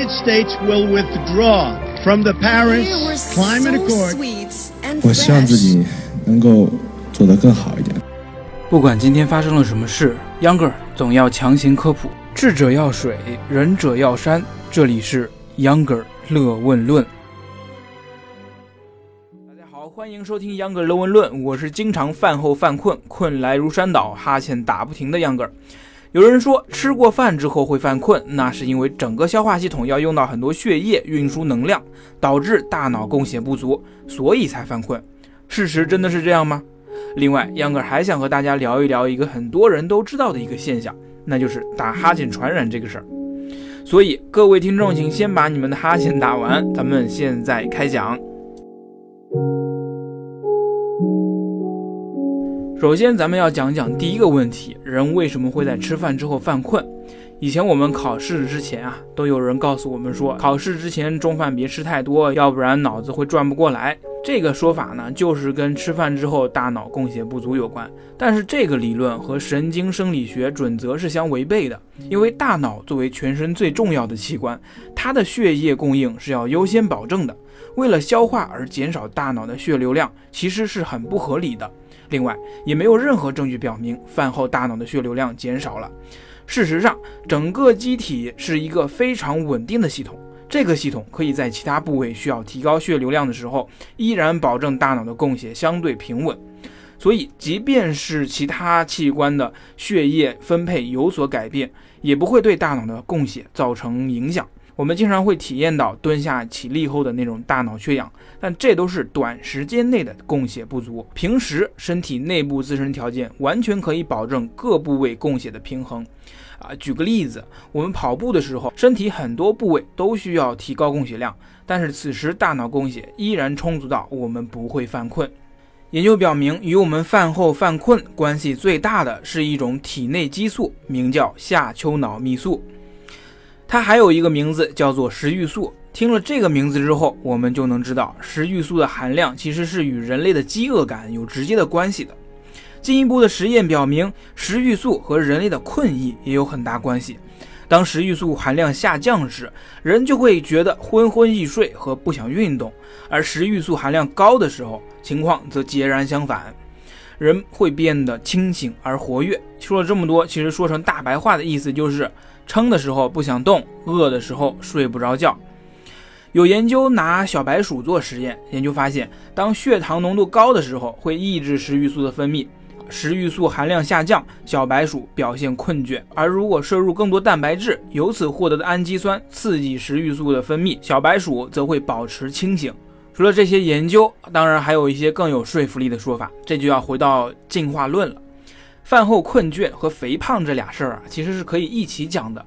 United States will withdraw from the Paris Climate Accord. 我希望自己能够做得更好一点。不管今天发生了什么事，Younger 总要强行科普。智者要水，仁者要山。这里是 Younger 乐问论。大家好，欢迎收听 Younger 乐问论。我是经常饭后犯困，困来如山倒，哈欠打不停的 Younger。有人说，吃过饭之后会犯困，那是因为整个消化系统要用到很多血液运输能量，导致大脑供血不足，所以才犯困。事实真的是这样吗？另外，秧歌还想和大家聊一聊一个很多人都知道的一个现象，那就是打哈欠传染这个事儿。所以，各位听众，请先把你们的哈欠打完，咱们现在开讲。首先，咱们要讲讲第一个问题：人为什么会在吃饭之后犯困？以前我们考试之前啊，都有人告诉我们说，考试之前中饭别吃太多，要不然脑子会转不过来。这个说法呢，就是跟吃饭之后大脑供血不足有关。但是这个理论和神经生理学准则是相违背的，因为大脑作为全身最重要的器官，它的血液供应是要优先保证的。为了消化而减少大脑的血流量，其实是很不合理的。另外，也没有任何证据表明饭后大脑的血流量减少了。事实上，整个机体是一个非常稳定的系统，这个系统可以在其他部位需要提高血流量的时候，依然保证大脑的供血相对平稳。所以，即便是其他器官的血液分配有所改变，也不会对大脑的供血造成影响。我们经常会体验到蹲下起立后的那种大脑缺氧，但这都是短时间内的供血不足。平时身体内部自身条件完全可以保证各部位供血的平衡。啊，举个例子，我们跑步的时候，身体很多部位都需要提高供血量，但是此时大脑供血依然充足到我们不会犯困。研究表明，与我们饭后犯困关系最大的是一种体内激素，名叫下丘脑泌素。它还有一个名字叫做食欲素。听了这个名字之后，我们就能知道食欲素的含量其实是与人类的饥饿感有直接的关系的。进一步的实验表明，食欲素和人类的困意也有很大关系。当食欲素含量下降时，人就会觉得昏昏欲睡和不想运动；而食欲素含量高的时候，情况则截然相反，人会变得清醒而活跃。说了这么多，其实说成大白话的意思就是。撑的时候不想动，饿的时候睡不着觉。有研究拿小白鼠做实验，研究发现，当血糖浓度高的时候，会抑制食欲素的分泌，食欲素含量下降，小白鼠表现困倦；而如果摄入更多蛋白质，由此获得的氨基酸刺激食欲素的分泌，小白鼠则会保持清醒。除了这些研究，当然还有一些更有说服力的说法，这就要回到进化论了。饭后困倦和肥胖这俩事儿啊，其实是可以一起讲的。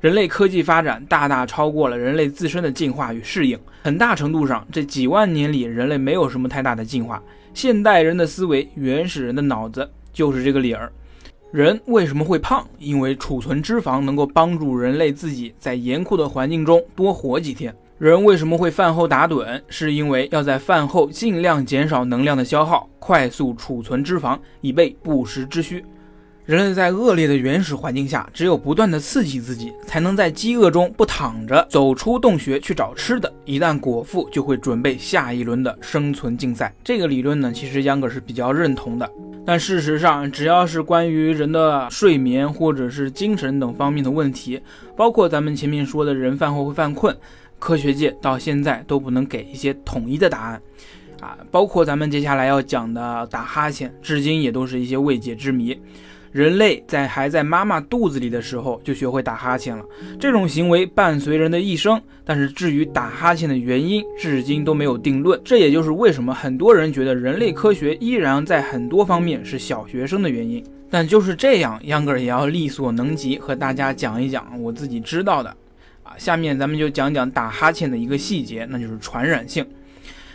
人类科技发展大大超过了人类自身的进化与适应，很大程度上，这几万年里人类没有什么太大的进化。现代人的思维，原始人的脑子就是这个理儿。人为什么会胖？因为储存脂肪能够帮助人类自己在严酷的环境中多活几天。人为什么会饭后打盹？是因为要在饭后尽量减少能量的消耗，快速储存脂肪，以备不时之需。人类在恶劣的原始环境下，只有不断的刺激自己，才能在饥饿中不躺着，走出洞穴去找吃的。一旦果腹，就会准备下一轮的生存竞赛。这个理论呢，其实秧歌是比较认同的。但事实上，只要是关于人的睡眠或者是精神等方面的问题，包括咱们前面说的人饭后会犯困。科学界到现在都不能给一些统一的答案，啊，包括咱们接下来要讲的打哈欠，至今也都是一些未解之谜。人类在还在妈妈肚子里的时候就学会打哈欠了，这种行为伴随人的一生。但是至于打哈欠的原因，至今都没有定论。这也就是为什么很多人觉得人类科学依然在很多方面是小学生的原因。但就是这样，秧歌也要力所能及，和大家讲一讲我自己知道的。啊下面咱们就讲讲打哈欠的一个细节，那就是传染性。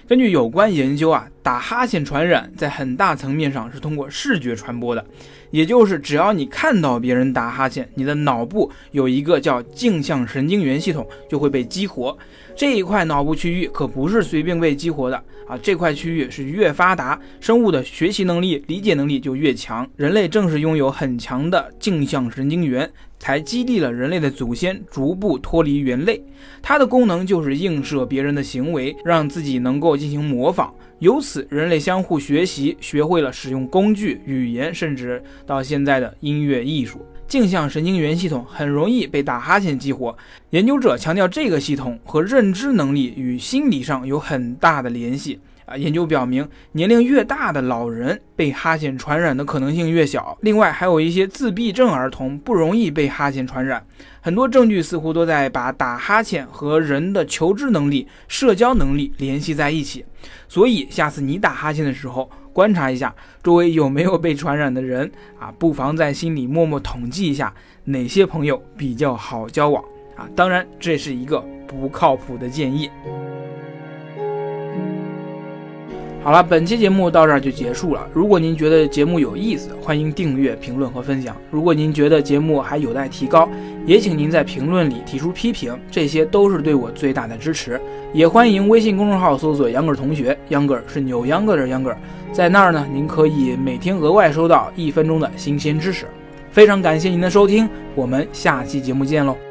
根据有关研究啊，打哈欠传染在很大层面上是通过视觉传播的，也就是只要你看到别人打哈欠，你的脑部有一个叫镜像神经元系统就会被激活。这一块脑部区域可不是随便被激活的啊！这块区域是越发达，生物的学习能力、理解能力就越强。人类正是拥有很强的镜像神经元，才激励了人类的祖先逐步脱离猿类。它的功能就是映射别人的行为，让自己能够进行模仿。由此，人类相互学习，学会了使用工具、语言，甚至到现在的音乐艺术。镜像神经元系统很容易被打哈欠激活。研究者强调，这个系统和认知能力与心理上有很大的联系。啊，研究表明，年龄越大的老人被哈欠传染的可能性越小。另外，还有一些自闭症儿童不容易被哈欠传染。很多证据似乎都在把打哈欠和人的求知能力、社交能力联系在一起。所以，下次你打哈欠的时候，观察一下周围有没有被传染的人啊，不妨在心里默默统计一下哪些朋友比较好交往啊。当然，这是一个不靠谱的建议。好了，本期节目到这儿就结束了。如果您觉得节目有意思，欢迎订阅、评论和分享。如果您觉得节目还有待提高，也请您在评论里提出批评，这些都是对我最大的支持。也欢迎微信公众号搜索“秧歌同学”，秧歌是扭秧歌的秧歌，在那儿呢，您可以每天额外收到一分钟的新鲜知识。非常感谢您的收听，我们下期节目见喽。